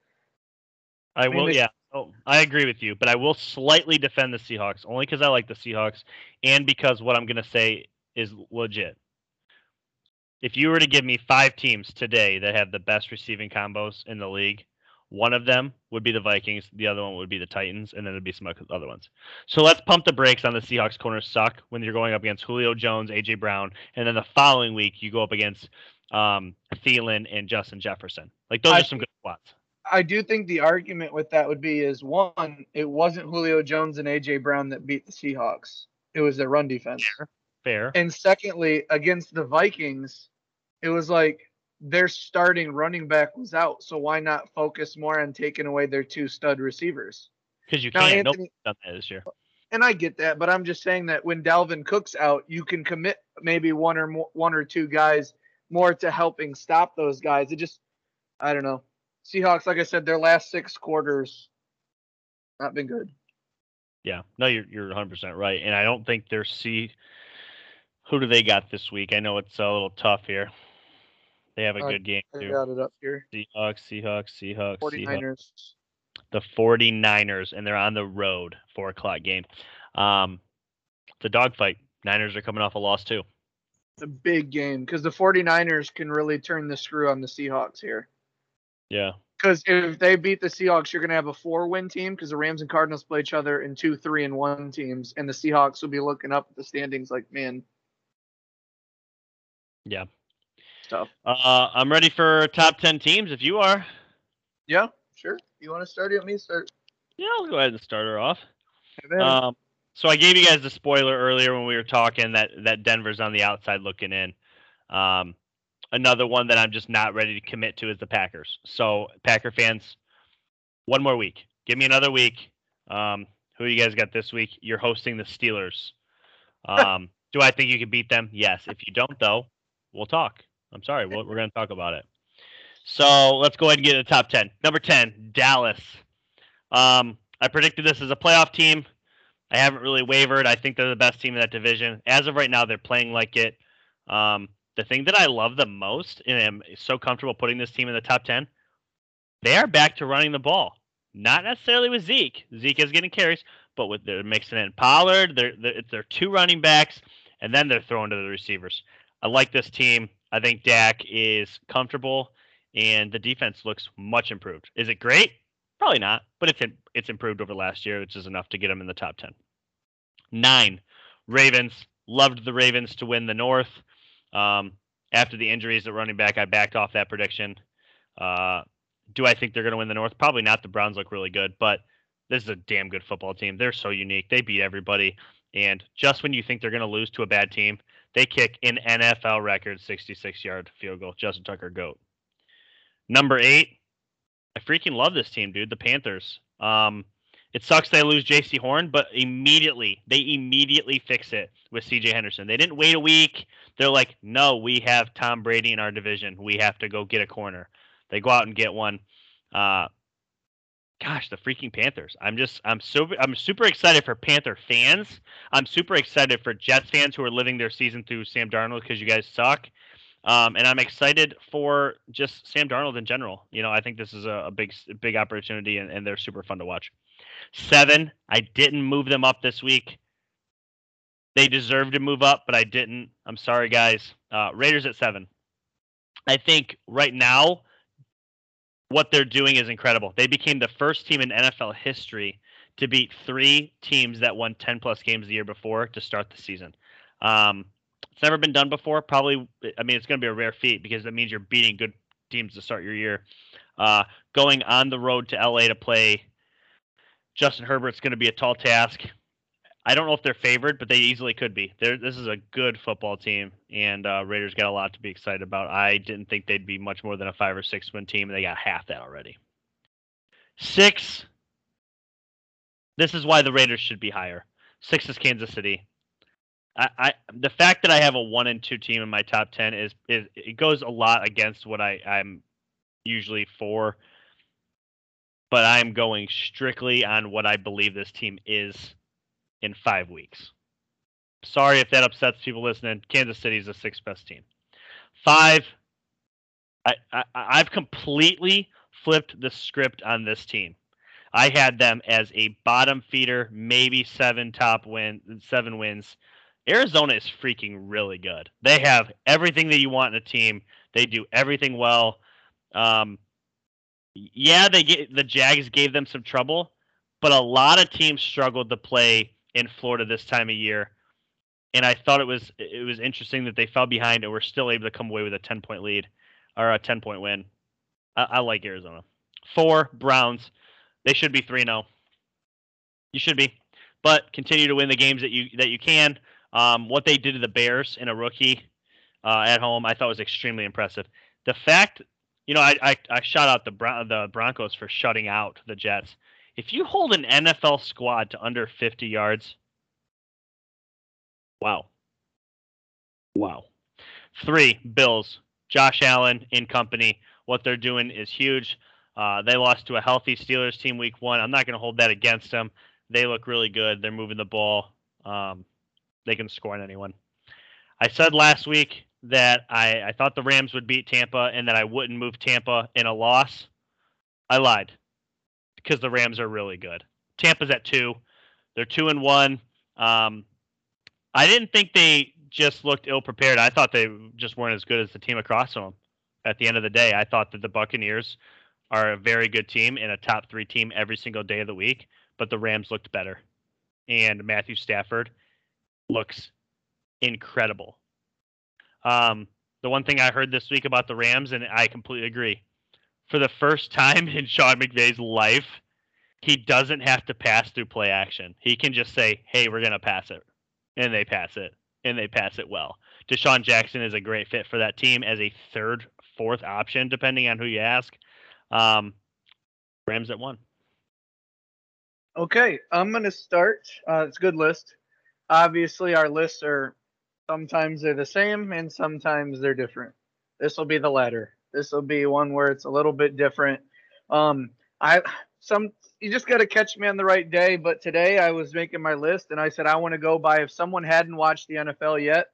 I mean, will, they- yeah. Oh, I agree with you, but I will slightly defend the Seahawks only because I like the Seahawks and because what I'm going to say is legit. If you were to give me five teams today that have the best receiving combos in the league, one of them would be the Vikings, the other one would be the Titans, and then it'd be some other ones. So let's pump the brakes on the Seahawks corners suck when you're going up against Julio Jones, AJ Brown, and then the following week you go up against um, Thielen and Justin Jefferson. Like those I are some good spots. I do think the argument with that would be is one, it wasn't Julio Jones and AJ Brown that beat the Seahawks. It was their run defense. Fair. Fair. And secondly, against the Vikings, it was like their starting running back was out. So why not focus more on taking away their two stud receivers? Because you can't. Anthony, Nobody's done that this year. and I get that, but I'm just saying that when Dalvin Cook's out, you can commit maybe one or more, one or two guys more to helping stop those guys. It just, I don't know. Seahawks, like I said, their last six quarters not been good. Yeah. No, you're you're 100 percent right, and I don't think they're see. Who do they got this week? I know it's a little tough here. They have a good game I too. got it up here. Seahawks, Seahawks, Seahawks, Seahawks. 49ers. The 49ers, and they're on the road. Four o'clock game. Um, it's a dogfight. Niners are coming off a loss too. It's a big game because the 49ers can really turn the screw on the Seahawks here. Yeah. Because if they beat the Seahawks, you're going to have a four win team because the Rams and Cardinals play each other in two, three, and one teams. And the Seahawks will be looking up at the standings like, man, Yeah. Uh, I'm ready for top 10 teams if you are. Yeah, sure. You want to start it? Me start. Yeah, I'll go ahead and start her off. Have at it. Um, so I gave you guys the spoiler earlier when we were talking that that Denver's on the outside looking in. Um, another one that I'm just not ready to commit to is the Packers. So Packer fans, one more week. Give me another week. Um, who you guys got this week? You're hosting the Steelers. Um, Do I think you can beat them? Yes. If you don't, though, we'll talk. I'm sorry. we we're going to talk about it. So let's go ahead and get to the top 10. Number 10, Dallas. Um, I predicted this as a playoff team. I haven't really wavered. I think they're the best team in that division. As of right now, they're playing like it. Um, the thing that I love the most and am so comfortable putting this team in the top 10, they are back to running the ball. Not necessarily with Zeke. Zeke is getting carries, but with they're mixing in Pollard, they're, they're, they're two running backs, and then they're throwing to the receivers. I like this team. I think Dak is comfortable, and the defense looks much improved. Is it great? Probably not, but it's it's improved over last year, which is enough to get them in the top ten. Nine, Ravens. Loved the Ravens to win the North. Um, after the injuries at running back, I backed off that prediction. Uh, do I think they're going to win the North? Probably not. The Browns look really good, but this is a damn good football team. They're so unique. They beat everybody. And just when you think they're going to lose to a bad team, they kick an NFL record 66 yard field goal. Justin Tucker, GOAT. Number eight, I freaking love this team, dude. The Panthers. Um, it sucks they lose Jaycee Horn, but immediately they immediately fix it with CJ Henderson. They didn't wait a week. They're like, no, we have Tom Brady in our division. We have to go get a corner. They go out and get one. Uh, gosh, the freaking Panthers. I'm just I'm so I'm super excited for Panther fans. I'm super excited for Jets fans who are living their season through Sam Darnold because you guys suck. Um, and I'm excited for just Sam Darnold in general. You know, I think this is a, a big big opportunity and, and they're super fun to watch. Seven, I didn't move them up this week. They deserve to move up, but I didn't. I'm sorry, guys. Uh, Raiders at seven. I think right now what they're doing is incredible. They became the first team in NFL history to beat three teams that won 10 plus games the year before to start the season. Um, it's never been done before. Probably, I mean, it's going to be a rare feat because that means you're beating good teams to start your year. Uh, going on the road to LA to play Justin Herbert's going to be a tall task. I don't know if they're favored, but they easily could be. They're, this is a good football team, and uh, Raiders got a lot to be excited about. I didn't think they'd be much more than a five or six win team, and they got half that already. Six. This is why the Raiders should be higher. Six is Kansas City. I, I the fact that I have a one and two team in my top ten is is it goes a lot against what I I'm usually for. But I'm going strictly on what I believe this team is in five weeks. Sorry if that upsets people listening. Kansas City is the sixth best team. Five, I, I, I've completely flipped the script on this team. I had them as a bottom feeder, maybe seven top win, seven wins. Arizona is freaking really good. They have everything that you want in a team. They do everything well. Um, yeah, they get the Jags gave them some trouble, but a lot of teams struggled to play in Florida this time of year. And I thought it was it was interesting that they fell behind and were still able to come away with a ten point lead or a ten point win. I, I like Arizona. Four Browns, they should be three zero. Oh. You should be, but continue to win the games that you that you can. Um, what they did to the Bears in a rookie uh, at home, I thought was extremely impressive. The fact, you know, I I, I shout out the Bron- the Broncos for shutting out the Jets. If you hold an NFL squad to under 50 yards, wow. Wow. Three, Bills. Josh Allen in company. What they're doing is huge. Uh, they lost to a healthy Steelers team week one. I'm not going to hold that against them. They look really good. They're moving the ball. Um, they can score on anyone. I said last week that I, I thought the Rams would beat Tampa and that I wouldn't move Tampa in a loss. I lied because the Rams are really good. Tampa's at two. They're two and one. Um, I didn't think they just looked ill prepared. I thought they just weren't as good as the team across from them. At the end of the day, I thought that the Buccaneers are a very good team and a top three team every single day of the week, but the Rams looked better. And Matthew Stafford looks incredible. Um, the one thing I heard this week about the Rams, and I completely agree, for the first time in Sean McVay's life, he doesn't have to pass through play action. He can just say, "Hey, we're gonna pass it," and they pass it, and they pass it well. DeSean Jackson is a great fit for that team as a third, fourth option, depending on who you ask. Um, Rams at one. Okay, I'm gonna start. Uh, it's a good list. Obviously, our lists are Sometimes they're the same and sometimes they're different. This will be the latter. This will be one where it's a little bit different. Um, I some you just got to catch me on the right day. But today I was making my list and I said I want to go by if someone hadn't watched the NFL yet,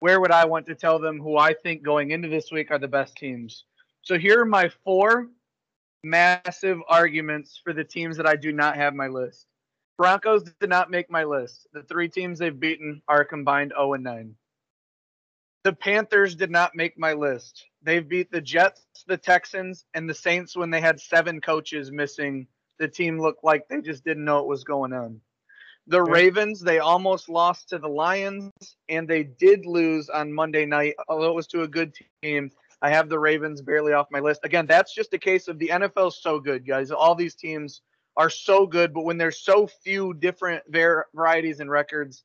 where would I want to tell them who I think going into this week are the best teams? So here are my four massive arguments for the teams that I do not have my list. Broncos did not make my list. The three teams they've beaten are combined 0 and 9. The Panthers did not make my list. They've beat the Jets, the Texans, and the Saints when they had seven coaches missing. The team looked like they just didn't know what was going on. The Ravens, they almost lost to the Lions, and they did lose on Monday night, although it was to a good team. I have the Ravens barely off my list. Again, that's just a case of the NFL so good, guys. All these teams are so good, but when there's so few different var- varieties and records,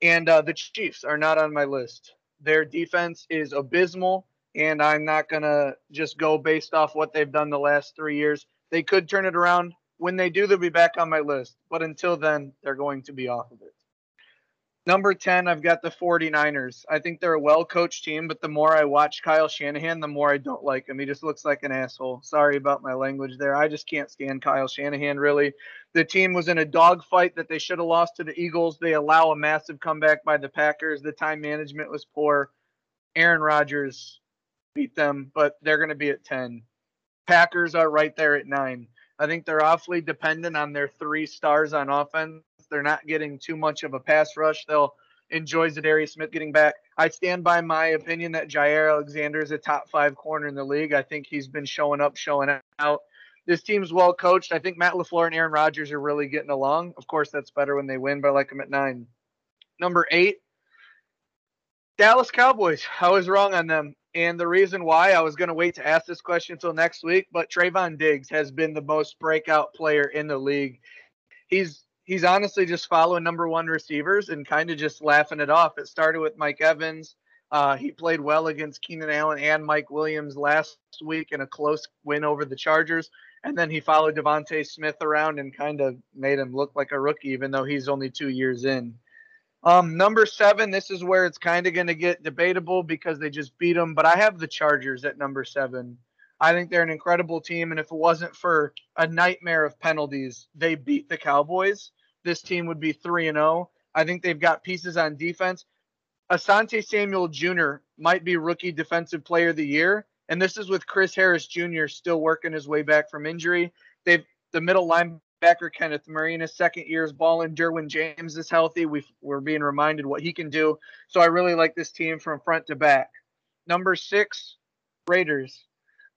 and uh, the Chiefs are not on my list. Their defense is abysmal, and I'm not gonna just go based off what they've done the last three years. They could turn it around. When they do, they'll be back on my list. But until then, they're going to be off of it. Number 10, I've got the 49ers. I think they're a well coached team, but the more I watch Kyle Shanahan, the more I don't like him. He just looks like an asshole. Sorry about my language there. I just can't stand Kyle Shanahan, really. The team was in a dogfight that they should have lost to the Eagles. They allow a massive comeback by the Packers. The time management was poor. Aaron Rodgers beat them, but they're going to be at 10. Packers are right there at 9. I think they're awfully dependent on their three stars on offense they're not getting too much of a pass rush. They'll enjoy Za'Darius Smith getting back. I stand by my opinion that Jaire Alexander is a top five corner in the league. I think he's been showing up, showing out. This team's well coached. I think Matt LaFleur and Aaron Rodgers are really getting along. Of course, that's better when they win, but I like them at nine. Number eight, Dallas Cowboys. I was wrong on them. And the reason why I was going to wait to ask this question until next week, but Trevon Diggs has been the most breakout player in the league. He's he's honestly just following number one receivers and kind of just laughing it off. It started with Mike Evans. Uh, he played well against Keenan Allen and Mike Williams last week in a close win over the Chargers. And then he followed DeVonta Smith around and kind of made him look like a rookie, even though he's only two years in. Um, number seven, this is where it's kind of going to get debatable because they just beat them. But I have the Chargers at number seven. I think they're an incredible team. And if it wasn't for a nightmare of penalties, they beat the Cowboys this team would be 3 and 0. I think they've got pieces on defense. Asante Samuel Jr. might be rookie defensive player of the year, and this is with Chris Harris Jr. still working his way back from injury. They've the middle linebacker Kenneth Murray in his second year is balling. Derwin James is healthy. we are being reminded what he can do. So I really like this team from front to back. Number six, Raiders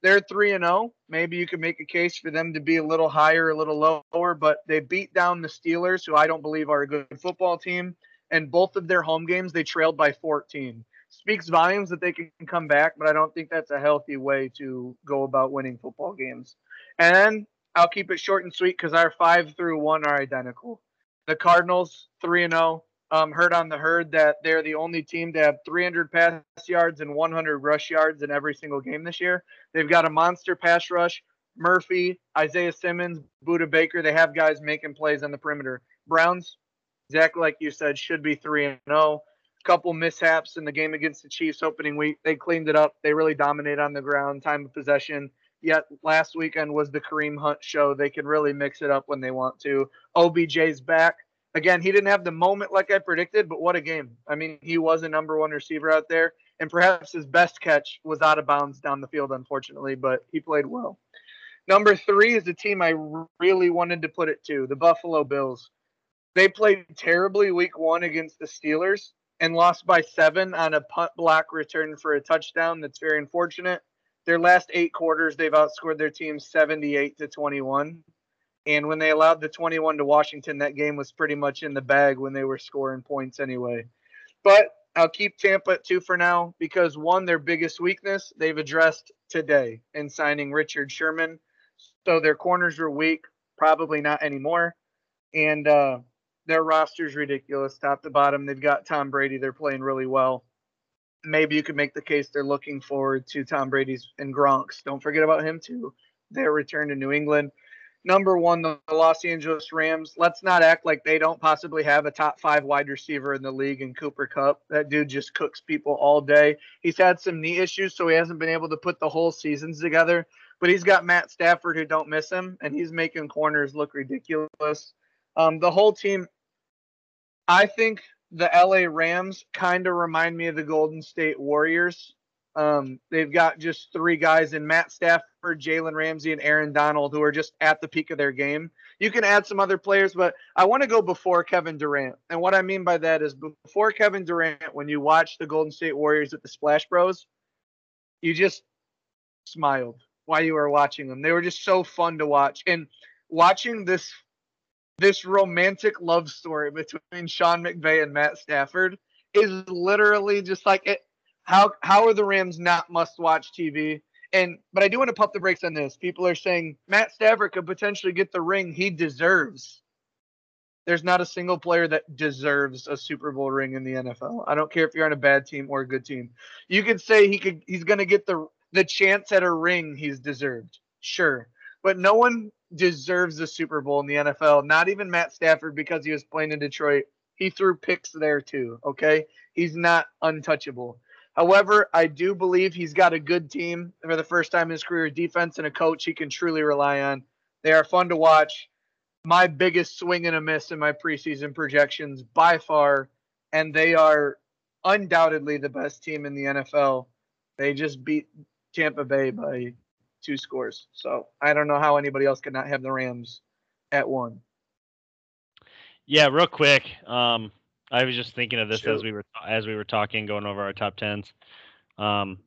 they're 3 and 0. Maybe you could make a case for them to be a little higher, a little lower, but they beat down the Steelers, who I don't believe are a good football team. And both of their home games, they trailed by 14. Speaks volumes that they can come back, but I don't think that's a healthy way to go about winning football games. And I'll keep it short and sweet because our five through one are identical. The Cardinals, 3 and 0 um, heard on the herd that they're the only team to have 300 pass yards and 100 rush yards in every single game this year. They've got a monster pass rush. Murphy, Isaiah Simmons, Budda Baker. They have guys making plays on the perimeter. Browns, exactly like you said, should be 3 and 0. Couple mishaps in the game against the Chiefs opening week. They cleaned it up. They really dominate on the ground, time of possession. Yet last weekend was the Kareem Hunt show. They can really mix it up when they want to. OBJ's back again, he didn't have the moment like I predicted, but what a game. I mean, he was a number one receiver out there, and perhaps his best catch was out of bounds down the field, unfortunately, but he played well. Number three is the team I really wanted to put it to the Buffalo Bills. They played terribly week one against the Steelers and lost by seven on a punt block return for a touchdown. That's very unfortunate. Their last eight quarters, they've outscored their team 78 to 21. And when they allowed the 21 to Washington, that game was pretty much in the bag when they were scoring points anyway. But I'll keep Tampa at two for now because one, their biggest weakness they've addressed today in signing Richard Sherman. So their corners were weak, probably not anymore. And uh, their roster's ridiculous, top to bottom. They've got Tom Brady. They're playing really well. Maybe you could make the case they're looking forward to Tom Brady's and Gronk's. Don't forget about him too. Their return to New England. number one, the Los Angeles Rams. Let's not act like they don't possibly have a top five wide receiver in the league in Cooper Kupp. That dude just cooks people all day. He's had some knee issues, so he hasn't been able to put the whole seasons together. But he's got Matt Stafford who don't miss him, and he's making corners look ridiculous. Um, the whole team, I think the LA Rams kind of remind me of the Golden State Warriors. Um, they've got just three guys in Matt Stafford, Jalen Ramsey, and Aaron Donald who are just at the peak of their game. You can add some other players, but I want to go before Kevin Durant. And what I mean by that is before Kevin Durant, when you watch the Golden State Warriors at the Splash Bros, you just smiled while you were watching them. They were just so fun to watch. And watching this this romantic love story between Sean McVay and Matt Stafford is literally just like it how how are the Rams not must watch TV? And but I do want to pump the brakes on this. People are saying Matt Stafford could potentially get the ring he deserves. There's not a single player that deserves a Super Bowl ring in the NFL. I don't care if you're on a bad team or a good team. You could say he could he's going to get the the chance at a ring he's deserved. Sure. But no one deserves a Super Bowl in the NFL, not even Matt Stafford because he was playing in Detroit. He threw picks there too, okay? He's not untouchable. However, I do believe he's got a good team for the first time in his career, defense and a coach he can truly rely on. They are fun to watch. My biggest swing and a miss in my preseason projections by far, and they are undoubtedly the best team in the NFL. They just beat Tampa Bay by two scores. So I don't know how anybody else could not have the Rams at one. Yeah, real quick. Um, I was just thinking of this as we were as we were talking, going over our top tens. Um,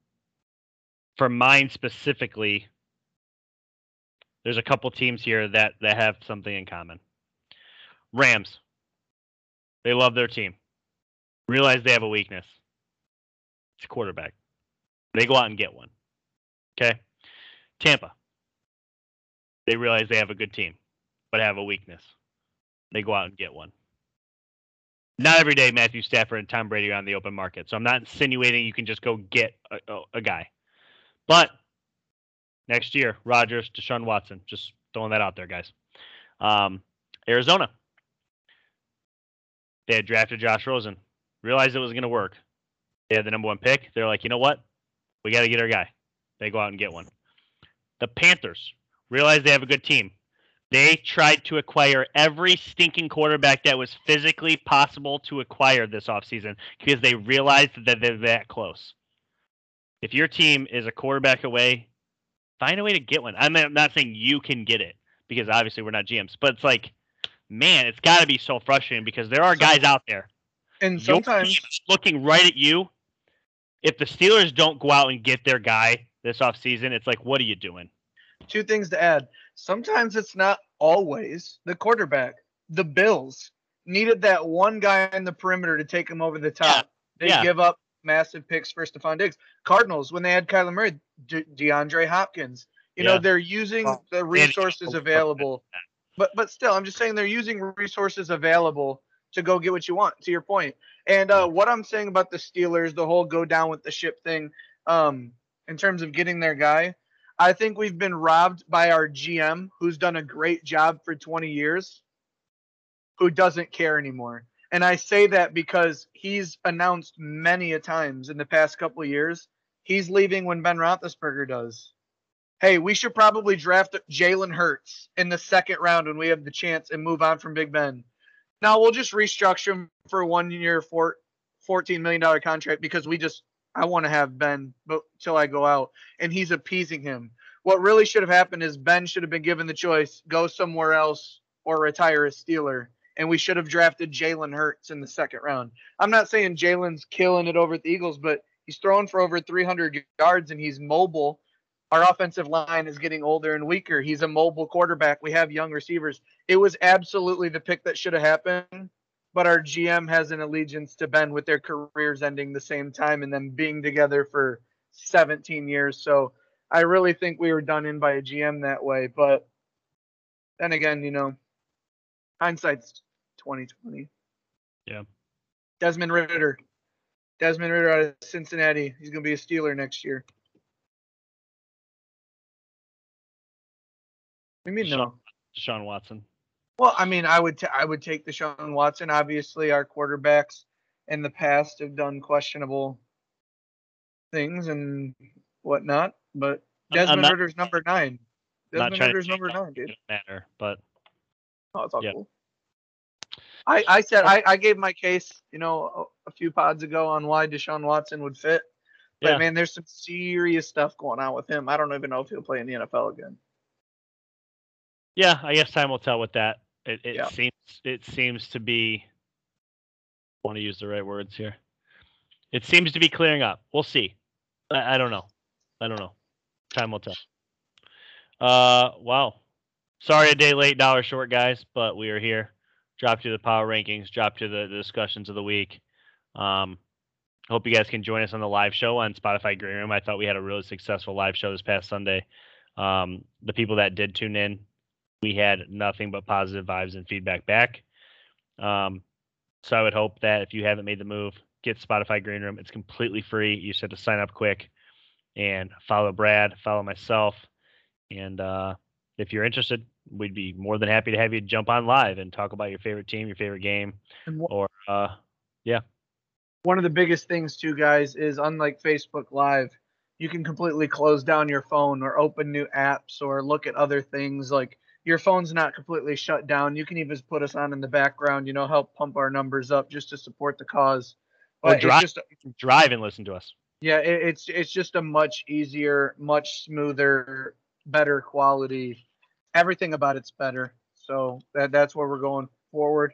for mine specifically, there's a couple teams here that that have something in common. Rams. They love their team. Realize they have a weakness. It's quarterback. They go out and get one. Okay. Tampa. They realize they have a good team, but have a weakness. They go out and get one not every day Matthew Stafford and Tom Brady are on the open market. So I'm not insinuating you can just go get a, a, guy. But next year, Rodgers, Deshaun Watson, just throwing that out there, guys. Um, Arizona. They had drafted Josh Rosen, realized it was going to work. They had the number one pick. They're like, you know what? We got to get our guy. They go out and get one. The Panthers realize they have a good team. They tried to acquire every stinking quarterback that was physically possible to acquire this offseason because they realized that they're that close. If your team is a quarterback away, find a way to get one. I'm not saying you can get it because obviously we're not GMs, but it's like, man, it's got to be so frustrating because there are guys out there. And sometimes looking right at you. If the Steelers don't go out and get their guy this off season. it's like, what are you doing? Two things to add. Sometimes it's not always the quarterback. The Bills needed that one guy in the perimeter to take them over the top. Yeah. They yeah. give up massive picks for Stefon Diggs. Cardinals, when they had Kyler Murray, De- DeAndre Hopkins. You yeah. know, they're using well, the resources available. But but still, I'm just saying they're using resources available to go get what you want, to your point. And uh, what I'm saying about the Steelers, the whole go down with the ship thing, um, in terms of getting their guy, I think we've been robbed by our GM, who's done a great job for 20 years, who doesn't care anymore. And I say that because he's announced many a times in the past couple years he's leaving when Ben Roethlisberger does. Hey, we should probably draft Jalen Hurts in the second round when we have the chance and move on from Big Ben. Now we'll just restructure him for one year, for $14 million contract because we just I want to have Ben till I go out, and he's appeasing him. What really should have happened is Ben should have been given the choice: go somewhere else or retire a Steeler. And we should have drafted Jalen Hurts in the second round. I'm not saying Jalen's killing it over at the Eagles, but he's throwing for over 300 yards and he's mobile. Our offensive line is getting older and weaker. He's a mobile quarterback. We have young receivers. It was absolutely the pick that should have happened but our GM has an allegiance to Ben with their careers ending the same time and them being together for 17 years. So I really think we were done in by a GM that way. But then again, you know, hindsight's 2020. Yeah. Desmond Ridder. Desmond Ridder out of Cincinnati. He's going to be a Steeler next year. What do you mean no? Deshaun Watson. Well, I mean, I would t- I would take Deshaun Watson. Obviously, our quarterbacks in the past have done questionable things and whatnot, but Desmond not- Ridder's number nine. Desmond Ridder's number nine, It dude. doesn't matter, but Oh, it's all Yeah. cool. I, I said I, I gave my case, you know, a, a few pods ago on why Deshaun Watson would fit. But Yeah. man, there's some serious stuff going on with him. I don't even know if he'll play in the NFL again. yeah, I guess time will tell with that. It, it Yeah. seems it seems to be. I Want to use the right words here? It seems to be clearing up. We'll see. I, I don't know. I don't know. Time will tell. Uh, wow. Sorry, a day late, dollar short, guys, but we are here. Drop to the power rankings. Drop to the, the discussions of the week. Um, hope you guys can join us on the live show on Spotify Green Room. I thought we had a really successful live show this past Sunday. Um, the people that did tune in, we had nothing but positive vibes and feedback back. Um, so I would hope that if you haven't made the move, get Spotify Green Room. It's completely free. You just have to sign up quick and follow Brad, follow myself. And uh, if you're interested, we'd be more than happy to have you jump on live and talk about your favorite team, your favorite game, wh- or uh, yeah. one of the biggest things too, guys, is unlike Facebook Live, you can completely close down your phone or open new apps or look at other things. Like your phone's not completely shut down. You can even put us on in the background, you know, help pump our numbers up just to support the cause. Or But drive. just drive and listen to us. Yeah, it, it's it's just a much easier, much smoother, better quality. Everything about it's better. So that that's where we're going forward.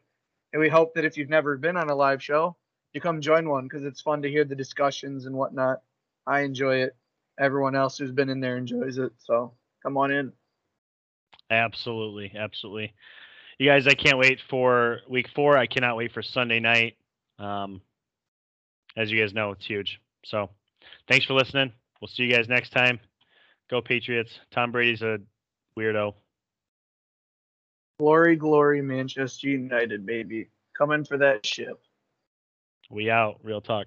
And we hope that if you've never been on a live show, you come join one because it's fun to hear the discussions and whatnot. I enjoy it. Everyone else who's been in there enjoys it. So come on in. Absolutely, absolutely. You guys, I can't wait for week four. I cannot wait for Sunday night. Um, as you guys know, it's huge. So, thanks for listening. We'll see you guys next time. Go Patriots. Tom Brady's a weirdo. Glory, glory, Manchester United, baby. Coming for that ship. We out. Real talk.